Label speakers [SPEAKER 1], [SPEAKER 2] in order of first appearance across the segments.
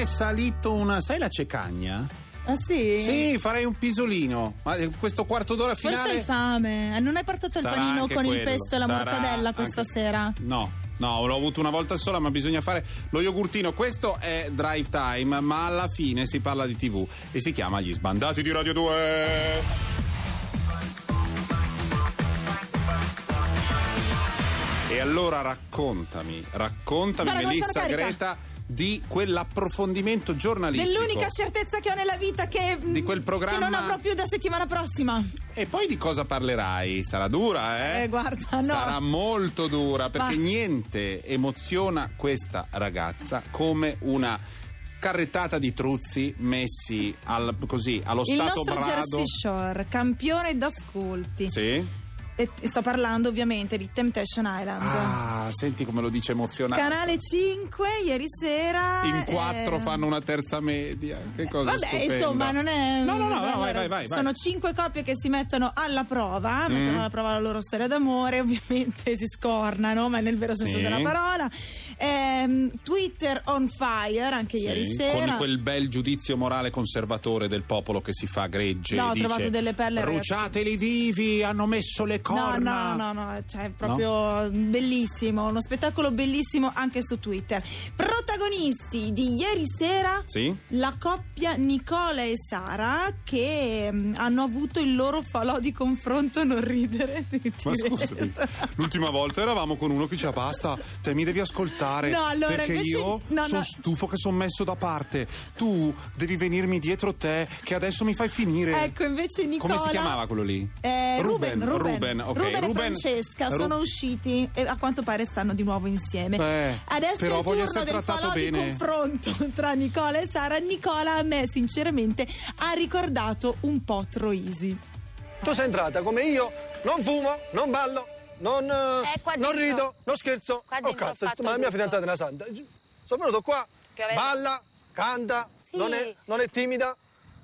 [SPEAKER 1] è salito una. sai la cecagna?
[SPEAKER 2] Ah sì?
[SPEAKER 1] Sì, farei un pisolino. Ma eh, questo quarto d'ora finale.
[SPEAKER 2] Forse hai fame. Non hai portato il
[SPEAKER 1] Sarà
[SPEAKER 2] panino con il
[SPEAKER 1] quello,
[SPEAKER 2] pesto e la
[SPEAKER 1] sarà
[SPEAKER 2] mortadella questa
[SPEAKER 1] anche-
[SPEAKER 2] sera?
[SPEAKER 1] No. No, l'ho avuto una volta sola, ma bisogna fare lo yogurtino. Questo è Drive Time, ma alla fine si parla di TV e si chiama Gli sbandati di Radio 2. E allora raccontami, raccontami Melissa. Greta di quell'approfondimento giornalistico.
[SPEAKER 2] Dell'unica certezza che ho nella vita che,
[SPEAKER 1] Di quel programma-
[SPEAKER 2] che non avrò più da settimana prossima.
[SPEAKER 1] E poi di cosa parlerai? Sarà dura, eh?
[SPEAKER 2] Eh, guarda, no.
[SPEAKER 1] Sarà molto dura perché
[SPEAKER 2] Ma-
[SPEAKER 1] niente emoziona questa ragazza come una carrettata di truzzi messi al- così allo
[SPEAKER 2] Il
[SPEAKER 1] stato
[SPEAKER 2] nostro
[SPEAKER 1] brado.
[SPEAKER 2] Jersey Shore, campione d'ascolti.
[SPEAKER 1] Sì?
[SPEAKER 2] E sto parlando ovviamente di Temptation Island.
[SPEAKER 1] Ah, senti come lo dice emozionato.
[SPEAKER 2] Canale 5 ieri sera.
[SPEAKER 1] In quattro
[SPEAKER 2] eh,
[SPEAKER 1] fanno una terza media. Che cosa
[SPEAKER 2] Vabbè,
[SPEAKER 1] stupenda.
[SPEAKER 2] insomma, non è.
[SPEAKER 1] No, no, no, no,
[SPEAKER 2] allora,
[SPEAKER 1] vai, vai, vai, vai.
[SPEAKER 2] Sono cinque coppie che si mettono alla prova, mettono alla prova la loro storia d'amore, ovviamente si scornano, ma nel vero senso
[SPEAKER 1] Sì.
[SPEAKER 2] della parola. Ehm, Twitter on fire anche
[SPEAKER 1] Sì,
[SPEAKER 2] ieri sera.
[SPEAKER 1] Con quel bel giudizio morale conservatore del popolo che si fa gregge.
[SPEAKER 2] No, ho
[SPEAKER 1] dice,
[SPEAKER 2] trovato delle perle, ragazzi.
[SPEAKER 1] Bruciateli vivi, hanno messo le
[SPEAKER 2] No,
[SPEAKER 1] corna.
[SPEAKER 2] no, no, no, cioè proprio bellissimo, uno spettacolo bellissimo anche su Twitter. Protagonisti di ieri sera,
[SPEAKER 1] Sì?
[SPEAKER 2] la coppia Nicola e Sara che mm, hanno avuto il loro falò di confronto non ridere.
[SPEAKER 1] Ma scusami, l'ultima volta eravamo con uno che diceva basta, te mi devi ascoltare.
[SPEAKER 2] No, allora,
[SPEAKER 1] perché
[SPEAKER 2] invece-
[SPEAKER 1] io
[SPEAKER 2] no,
[SPEAKER 1] sono
[SPEAKER 2] no.
[SPEAKER 1] stufo che sono messo da parte. Tu devi venirmi dietro te, che adesso mi fai finire.
[SPEAKER 2] Ecco, invece Nicola
[SPEAKER 1] Come si chiamava quello lì?
[SPEAKER 2] Eh, Ruben, Ruben,
[SPEAKER 1] Ruben, ok.
[SPEAKER 2] Ruben e
[SPEAKER 1] Ruben-
[SPEAKER 2] Francesca
[SPEAKER 1] Ru-
[SPEAKER 2] sono usciti e a quanto pare stanno di nuovo insieme.
[SPEAKER 1] Beh,
[SPEAKER 2] Adesso
[SPEAKER 1] però
[SPEAKER 2] è il
[SPEAKER 1] voglio
[SPEAKER 2] turno
[SPEAKER 1] essere
[SPEAKER 2] del
[SPEAKER 1] trattato
[SPEAKER 2] falò di
[SPEAKER 1] bene.
[SPEAKER 2] confronto tra Nicola e Sara. Nicola a me sinceramente ha ricordato un po' Troisi.
[SPEAKER 3] Tu sei entrata come io, non fumo, non ballo, non, eh,
[SPEAKER 4] Eh,
[SPEAKER 3] non rido, non scherzo. Oh cazzo, ma la mia fidanzata è una santa. Sono venuto qua, balla, canta,
[SPEAKER 4] Sì.
[SPEAKER 3] non, è, non è timida.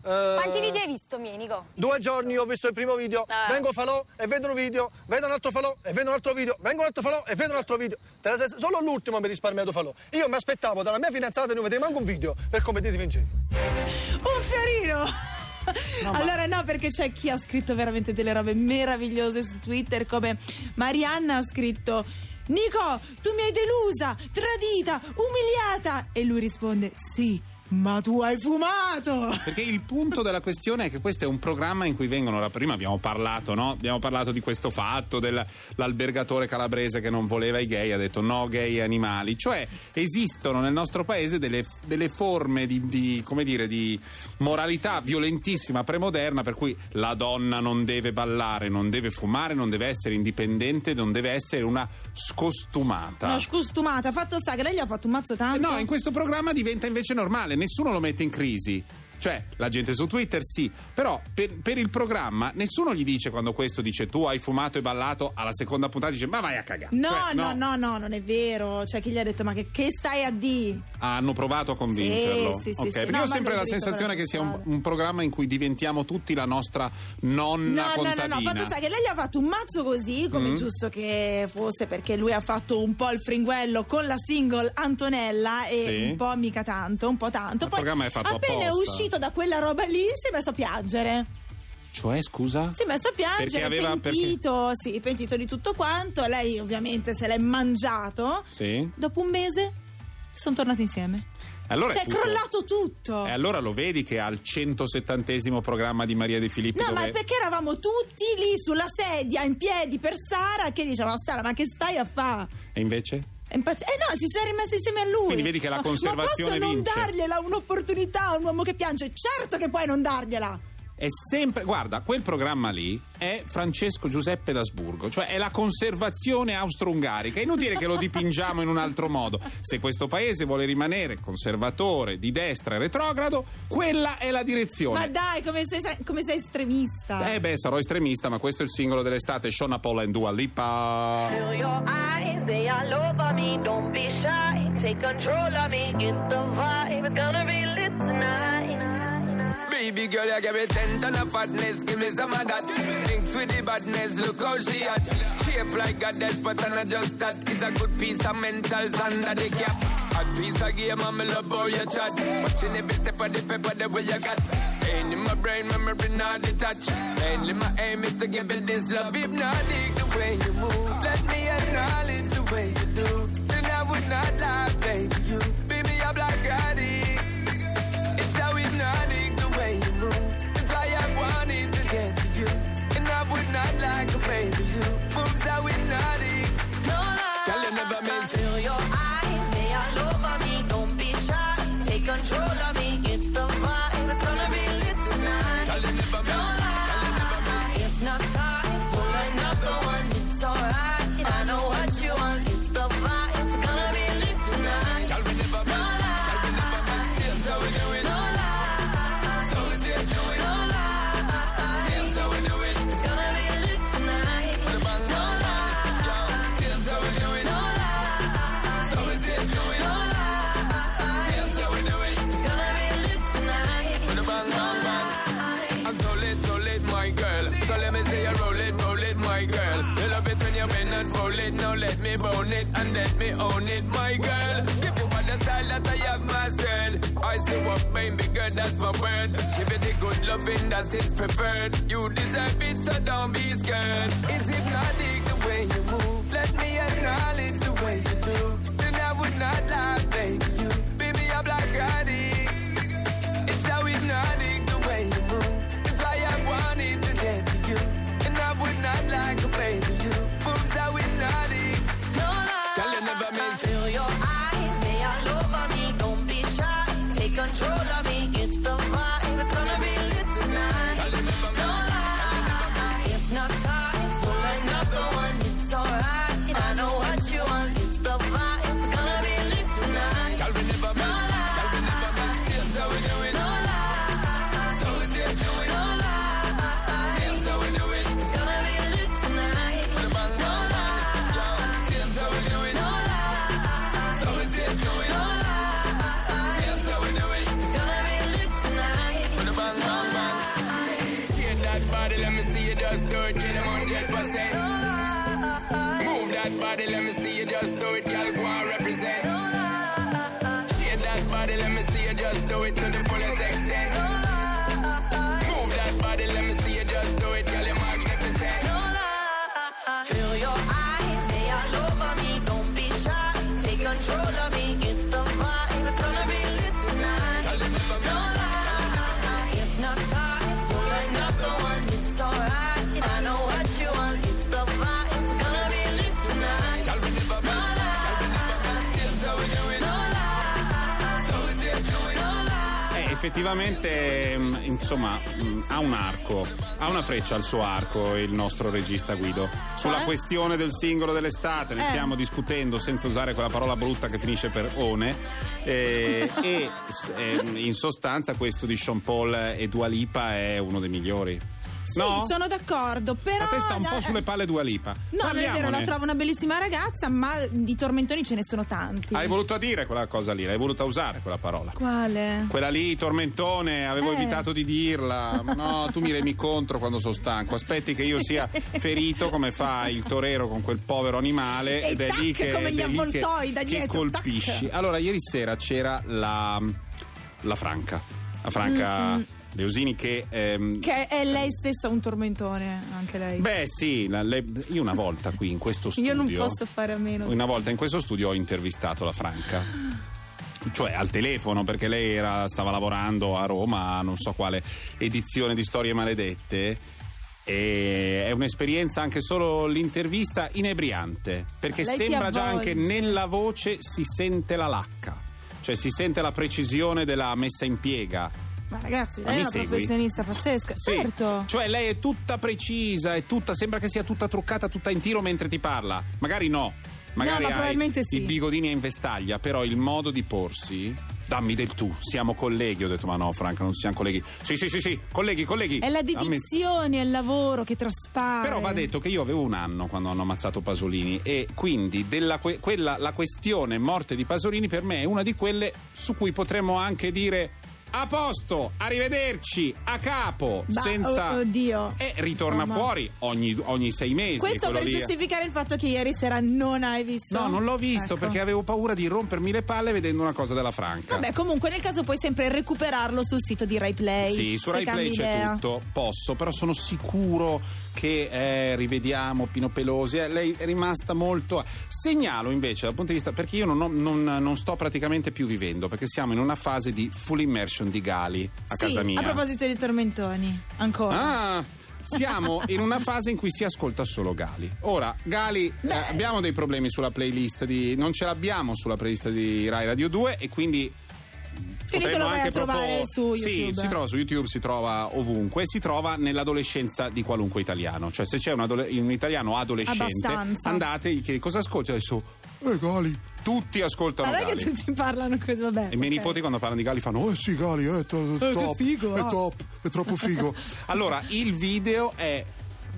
[SPEAKER 3] eh,
[SPEAKER 4] Quanti video hai visto, miei, Nico?
[SPEAKER 3] Due giorni ho visto il primo video,
[SPEAKER 4] Ah.
[SPEAKER 3] vengo falò e vedo un video, vedo un altro falò e vedo un altro video, vengo un altro falò e vedo un altro video. Te la sei- Solo l'ultimo mi ha risparmiato falò. Io mi aspettavo dalla mia fidanzata di non vedere manco un video per come ti vincevi.
[SPEAKER 2] Un fiorino! Allora no, perché c'è chi ha scritto veramente delle robe meravigliose su Twitter, come Marianna ha scritto Nico, tu mi hai delusa, tradita, umiliata. E lui risponde sì, ma tu hai fumato.
[SPEAKER 1] Perché il punto della questione è che questo è un programma in cui vengono. Prima abbiamo parlato, no? Abbiamo parlato di questo fatto dell'albergatore calabrese che non voleva i gay, ha detto no gay animali. Cioè, esistono nel nostro paese delle, delle forme di, di, come dire, di moralità violentissima, premoderna, per cui la donna non deve ballare, non deve fumare, non deve essere indipendente, non deve essere una scostumata.
[SPEAKER 2] Una scostumata, fatto sta che lei gli ha fatto un mazzo tanto.
[SPEAKER 1] No, in questo programma diventa invece normale, nessuno lo mette in crisi. Cioè, la gente su Twitter sì, però per, per il programma nessuno gli dice quando questo dice tu hai fumato e ballato, alla seconda puntata dice ma vai a cagare.
[SPEAKER 2] No,
[SPEAKER 1] Cioè,
[SPEAKER 2] no, no, no, non è vero. C'è chi gli ha detto: Ma che, che stai a di?
[SPEAKER 1] Hanno provato a convincerlo.
[SPEAKER 2] Sì, sì, sì,
[SPEAKER 1] Ok,
[SPEAKER 2] sì.
[SPEAKER 1] perché
[SPEAKER 2] No,
[SPEAKER 1] ho sempre la sensazione che sia un, un programma in cui diventiamo tutti la nostra nonna
[SPEAKER 2] No, no, no,
[SPEAKER 1] contadina.
[SPEAKER 2] no, fatto sta che lei gli ha fatto un mazzo così, come
[SPEAKER 1] Mm.
[SPEAKER 2] giusto che fosse, perché lui ha fatto un po' il fringuello con la single Antonella e
[SPEAKER 1] Sì.
[SPEAKER 2] un po' mica tanto, un po' tanto.
[SPEAKER 1] Il
[SPEAKER 2] Poi
[SPEAKER 1] programma è fatto
[SPEAKER 2] appena è
[SPEAKER 1] apposta.
[SPEAKER 2] Uscito da quella roba lì si è messo a piangere.
[SPEAKER 1] Cioè, scusa?
[SPEAKER 2] Si è messo a piangere,
[SPEAKER 1] Perché aveva-
[SPEAKER 2] pentito, sì, pentito di tutto quanto. Lei ovviamente se l'è mangiato.
[SPEAKER 1] Sì.
[SPEAKER 2] Dopo un mese sono tornati insieme.
[SPEAKER 1] Allora
[SPEAKER 2] Cioè è
[SPEAKER 1] tutto-
[SPEAKER 2] crollato tutto.
[SPEAKER 1] E allora lo vedi che al 170 programma di Maria De Filippi
[SPEAKER 2] No,
[SPEAKER 1] dove...
[SPEAKER 2] ma perché eravamo tutti lì sulla sedia in piedi per Sara che diceva Sara, ma che stai a fare?
[SPEAKER 1] E invece?
[SPEAKER 2] È impazz- Eh no, si sono rimasti insieme a lui.
[SPEAKER 1] Quindi vedi che la conservazione
[SPEAKER 2] Ma posso
[SPEAKER 1] vince.
[SPEAKER 2] non dargliela un'opportunità a un uomo che piange? Certo che puoi non dargliela.
[SPEAKER 1] È sempre, guarda, quel programma lì è Francesco Giuseppe d'Asburgo, cioè è la conservazione austro-ungarica. È inutile che lo dipingiamo in un altro modo. Se questo paese vuole rimanere conservatore, di destra e retrogrado, quella è la
[SPEAKER 2] Ma
[SPEAKER 1] direzione.
[SPEAKER 2] dai, come sei, come sei estremista.
[SPEAKER 1] Eh beh, sarò estremista, ma questo è il singolo dell'estate, Shona Paul and Dua Lipa.
[SPEAKER 5] Feel your eyes, they all over me. Don't be shy, take control of me. Get the vibe, it's gonna be lit tonight.
[SPEAKER 6] Baby girl, you give me ten ton of fatness, give me some of that. Mix with the badness, look how she at. Shape like a death, but I'm not just that. It's a good piece of mentals under the cap. hot. Piece of game, I'm love how you chat. Watching every step of the paper, the way you got. Staying in my brain, memory not detached. Mainly my aim is to give it this love. Hypnotic, the way you move. Let me acknowledge the way you do. Then I would not lie, and let me own it, my girl. Give you all the style that I have mastered. I see what made me good, that's my word. Give you the good loving that is preferred. You deserve it, so don't be scared. It's hypnotic the way you move. Let me acknowledge the way you do. Then I would not
[SPEAKER 5] lie,
[SPEAKER 6] just do it. Get 'em 100%. Move that body, let me see you just do it.
[SPEAKER 1] Effettivamente, mm, insomma, mm, ha un arco, ha una freccia al suo arco il nostro regista Guido. Sulla
[SPEAKER 2] Cioè?
[SPEAKER 1] questione del singolo dell'estate ne
[SPEAKER 2] Eh.
[SPEAKER 1] stiamo discutendo senza usare quella parola brutta che finisce per one. eh, e ehm, in sostanza questo di Sean Paul e Dua Lipa è uno dei migliori.
[SPEAKER 2] Sì,
[SPEAKER 1] no?
[SPEAKER 2] sono d'accordo, però...
[SPEAKER 1] La testa un po'
[SPEAKER 2] da-
[SPEAKER 1] sulle palle Dua Lipa.
[SPEAKER 2] No, non è vero, la trovo una bellissima ragazza, ma di tormentoni ce ne sono tanti.
[SPEAKER 1] Hai voluto dire quella cosa lì, l'hai voluta usare quella parola.
[SPEAKER 2] Quale?
[SPEAKER 1] Quella lì, tormentone, avevo
[SPEAKER 2] Eh.
[SPEAKER 1] evitato di dirla. No, tu mi remi contro quando sono stanco. Aspetti che io sia ferito come fa il torero con quel povero animale
[SPEAKER 2] E
[SPEAKER 1] ed è
[SPEAKER 2] tac,
[SPEAKER 1] lì che,
[SPEAKER 2] come gli
[SPEAKER 1] è che-
[SPEAKER 2] avvoltoi da
[SPEAKER 1] che
[SPEAKER 2] dietro,
[SPEAKER 1] colpisci.
[SPEAKER 2] tac.
[SPEAKER 1] Allora, ieri sera c'era la, la Franca. La Franca Leosini che... ehm,
[SPEAKER 2] Che è lei stessa un tormentone, anche lei.
[SPEAKER 1] Beh sì, la- le- io una volta qui in questo studio...
[SPEAKER 2] Io non posso fare a meno.
[SPEAKER 1] Una volta in questo studio ho intervistato la Franca. Cioè al telefono perché lei era- stava lavorando a Roma a non so quale edizione di Storie Maledette e è un'esperienza anche solo l'intervista inebriante perché sembra già anche nella voce si sente la lacca cioè si sente la precisione della messa in piega
[SPEAKER 2] Ma ragazzi,
[SPEAKER 1] Ma
[SPEAKER 2] lei è una
[SPEAKER 1] segui?
[SPEAKER 2] professionista pazzesca.
[SPEAKER 1] sì,
[SPEAKER 2] Certo.
[SPEAKER 1] cioè lei è tutta precisa, è tutta, sembra che sia tutta truccata, tutta in tiro mentre ti parla. Magari no, magari
[SPEAKER 2] No, ma
[SPEAKER 1] hai
[SPEAKER 2] sì.
[SPEAKER 1] i bigodini in vestaglia, però il modo di porsi. Dammi del tu, siamo colleghi. Ho detto, ma no, Franca, non siamo colleghi. Sì, sì, sì, sì, colleghi, colleghi.
[SPEAKER 2] È la dedizione al lavoro che traspare.
[SPEAKER 1] Però va detto che io avevo un anno quando hanno ammazzato Pasolini e quindi que- quella, la questione morte di Pasolini per me è una di quelle su cui potremmo anche dire a posto, arrivederci, a capo,
[SPEAKER 2] Bah,
[SPEAKER 1] senza...
[SPEAKER 2] oh- oddio.
[SPEAKER 1] E ritorna
[SPEAKER 2] Insomma.
[SPEAKER 1] fuori ogni, ogni sei mesi.
[SPEAKER 2] Questo per
[SPEAKER 1] lì.
[SPEAKER 2] giustificare il fatto che ieri sera non hai visto.
[SPEAKER 1] No, non l'ho visto
[SPEAKER 2] Ecco.
[SPEAKER 1] perché avevo paura di rompermi le palle vedendo una cosa della Franca.
[SPEAKER 2] Vabbè, comunque nel caso puoi sempre recuperarlo sul sito di Rai Play.
[SPEAKER 1] Sì, su
[SPEAKER 2] se
[SPEAKER 1] Rai Play
[SPEAKER 2] cambi
[SPEAKER 1] c'è
[SPEAKER 2] idea.
[SPEAKER 1] tutto, posso, però sono sicuro che eh, rivediamo Pino Pelosi. Eh, lei è rimasta molto. Segnalo invece dal punto di vista, perché io non, ho- non- non sto praticamente più vivendo, perché siamo in una fase di full immersion di Gali a
[SPEAKER 2] Sì,
[SPEAKER 1] casa mia.
[SPEAKER 2] A proposito di tormentoni, ancora.
[SPEAKER 1] Ah, siamo in una fase in cui si ascolta solo Gali. Ora, Gali, eh, abbiamo dei problemi sulla playlist di. non ce l'abbiamo sulla playlist di Rai Radio 2 e quindi.
[SPEAKER 2] Quindi te lo vai a trovare
[SPEAKER 1] propor-
[SPEAKER 2] su
[SPEAKER 1] Sì,
[SPEAKER 2] YouTube.
[SPEAKER 1] si trova su YouTube, si trova ovunque, si trova nell'adolescenza di qualunque italiano. Cioè, se c'è un, adole- un italiano adolescente,
[SPEAKER 2] Abbastanza.
[SPEAKER 1] andate e gli chiedi cosa ascolti adesso. Eh, Gali. Tutti ascoltano
[SPEAKER 2] Ma non è che tutti parlano così, vabbè.
[SPEAKER 1] E i miei nipoti quando parlano di Gali fanno Eh sì Gali, è to-
[SPEAKER 2] che
[SPEAKER 1] top,
[SPEAKER 2] figo,
[SPEAKER 1] è
[SPEAKER 2] ah."
[SPEAKER 1] top, è troppo figo Allora, il video è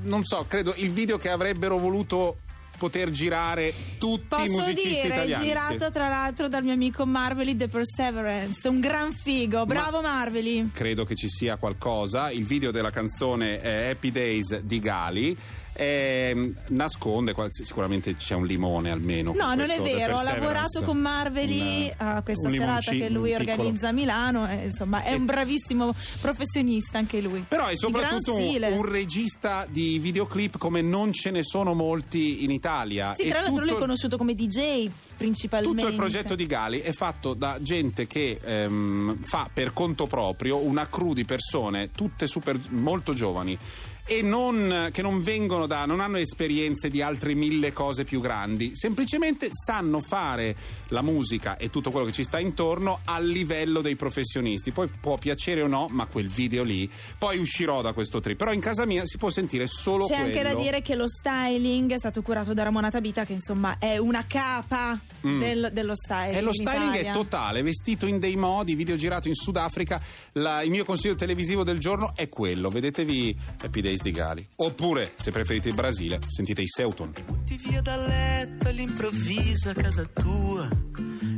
[SPEAKER 1] Non so, credo il video che avrebbero voluto poter girare tutti i
[SPEAKER 2] Posso
[SPEAKER 1] musicisti
[SPEAKER 2] dire,
[SPEAKER 1] italiani.
[SPEAKER 2] girato
[SPEAKER 1] sì.
[SPEAKER 2] tra l'altro dal mio amico Marvely The Perseverance, un gran figo, bravo Marvely.
[SPEAKER 1] Credo che ci sia qualcosa. Il video della canzone è Happy Days di Gali ehm, nasconde sicuramente c'è un limone almeno
[SPEAKER 2] No, non è vero, ho lavorato con Marvely
[SPEAKER 1] Un-
[SPEAKER 2] a questa serata che lui organizza a Milano, e, insomma è
[SPEAKER 1] E-
[SPEAKER 2] un bravissimo professionista anche lui.
[SPEAKER 1] Però è soprattutto un, un regista di videoclip come non ce ne sono molti in Italia.
[SPEAKER 2] Sì,
[SPEAKER 1] E
[SPEAKER 2] tra l'altro lui è conosciuto come DJ principalmente.
[SPEAKER 1] Tutto il progetto di Gali è fatto da gente che ehm, fa per conto proprio una crew di persone, tutte super molto giovani. E non, che non vengono da, non hanno esperienze di altre mille cose più grandi, semplicemente sanno fare la musica e tutto quello che ci sta intorno al livello dei professionisti. Poi può piacere o no, ma quel video lì, poi uscirò da questo trip. Però in casa mia si può sentire solo
[SPEAKER 2] C'è
[SPEAKER 1] quello.
[SPEAKER 2] anche da dire che lo styling è stato curato da Ramona Tabita, che insomma è una capa del- dello styling.
[SPEAKER 1] E lo
[SPEAKER 2] in
[SPEAKER 1] styling è totale, vestito in dei modi, video girato in Sudafrica. La- il mio consiglio televisivo del giorno è quello: vedetevi Happy Days di Gali. Oppure, se preferite il Brasile, sentite i Seuton.
[SPEAKER 4] Butti via dal letto all'improvviso a casa tua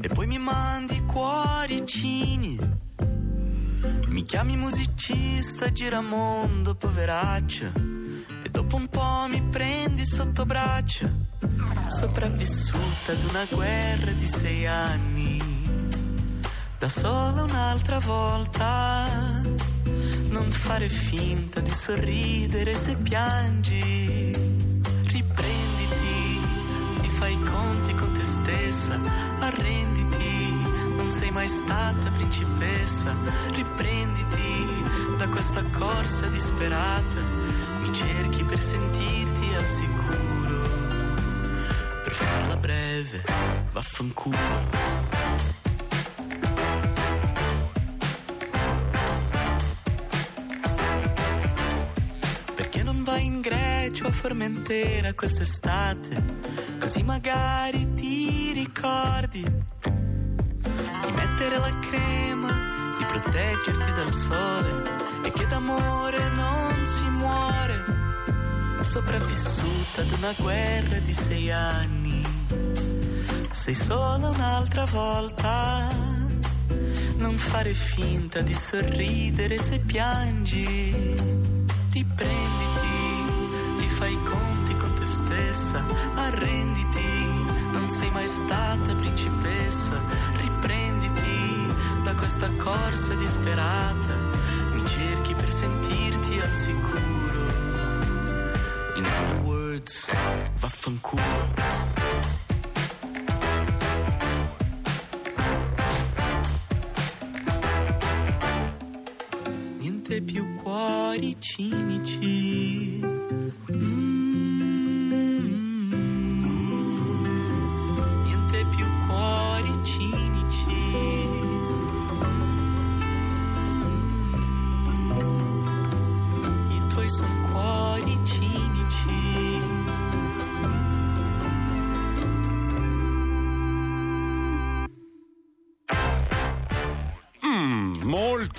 [SPEAKER 4] e poi mi mandi cuoricini. Mi chiami musicista, giramondo, poveraccia. E dopo un po' mi prendi sotto braccio. Sopravvissuta ad una guerra di sei anni. Da sola un'altra volta. Non fare finta di sorridere se piangi. Riprenditi, rifai i conti con te stessa. Arrenditi, non sei mai stata principessa. Riprenditi da questa corsa disperata. Mi cerchi per sentirti al sicuro. Per farla breve, vaffanculo. Grecia o a Formentera quest'estate? Così magari ti ricordi di mettere la crema, di proteggerti dal sole e che d'amore non si muore. Sopravvissuta ad una guerra di sei anni, sei solo un'altra volta. Non fare finta di sorridere se piangi. Riprenditi, arrenditi, non sei mai stata principessa, riprenditi da questa corsa disperata, mi cerchi per sentirti al sicuro. In other words, vaffanculo.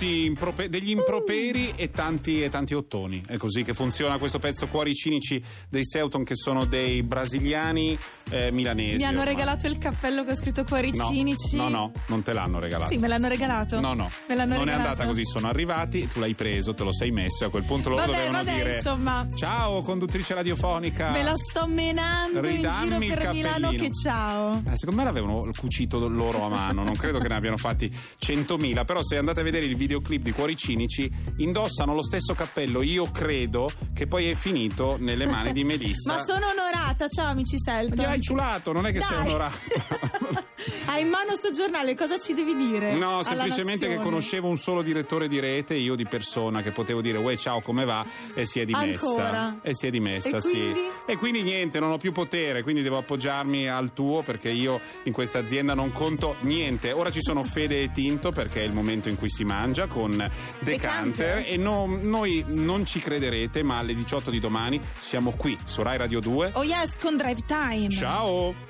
[SPEAKER 1] Imprope- degli improperi e, tanti, e tanti ottoni. È così che funziona questo pezzo Cuori cinici dei Seuton, che sono dei brasiliani eh, milanesi.
[SPEAKER 2] Mi hanno
[SPEAKER 1] ormai.
[SPEAKER 2] regalato il cappello che ho scritto Cuori
[SPEAKER 1] No,
[SPEAKER 2] cinici.
[SPEAKER 1] No, no, non te l'hanno regalato.
[SPEAKER 2] Sì, me l'hanno regalato.
[SPEAKER 1] No, no,
[SPEAKER 2] Me l'hanno
[SPEAKER 1] non è
[SPEAKER 2] regalato.
[SPEAKER 1] andata così. Sono arrivati, tu l'hai preso, te lo sei messo e a quel punto loro
[SPEAKER 2] Vabbè,
[SPEAKER 1] dovevano
[SPEAKER 2] vabbè,
[SPEAKER 1] dire:
[SPEAKER 2] insomma.
[SPEAKER 1] Ciao, conduttrice radiofonica.
[SPEAKER 2] Me la sto menando in
[SPEAKER 1] Ridammi
[SPEAKER 2] giro
[SPEAKER 1] il
[SPEAKER 2] per Milano che ciao.
[SPEAKER 1] Eh, secondo me l'avevano cucito loro a mano, non credo che ne abbiano fatti 100.000, però se andate a vedere il videoclip di Cuori Cinici indossano lo stesso cappello, io credo che poi è finito nelle mani di Melissa.
[SPEAKER 2] Ma sono onorata, ciao amici Selton.
[SPEAKER 1] Gliel'hai ciulato, non è che sei
[SPEAKER 2] Dai. Hai in mano sto giornale, cosa ci devi dire?
[SPEAKER 1] No, semplicemente che
[SPEAKER 2] nazione?
[SPEAKER 1] conoscevo un solo direttore di rete, io di persona, che potevo dire, uè ciao come va? E si è dimessa.
[SPEAKER 2] Ancora?
[SPEAKER 1] E si è dimessa,
[SPEAKER 2] E
[SPEAKER 1] sì.
[SPEAKER 2] quindi?
[SPEAKER 1] E quindi niente, non ho più potere, quindi devo appoggiarmi al tuo perché io in questa azienda non conto niente. Ora ci sono Fede e Tinto perché è il momento in cui si mangia con Decanter
[SPEAKER 2] Decanter.
[SPEAKER 1] e no- noi non ci crederete, ma alle 18 di domani siamo qui su Rai Radio 2.
[SPEAKER 2] Oh yes, con Drive Time.
[SPEAKER 1] Ciao!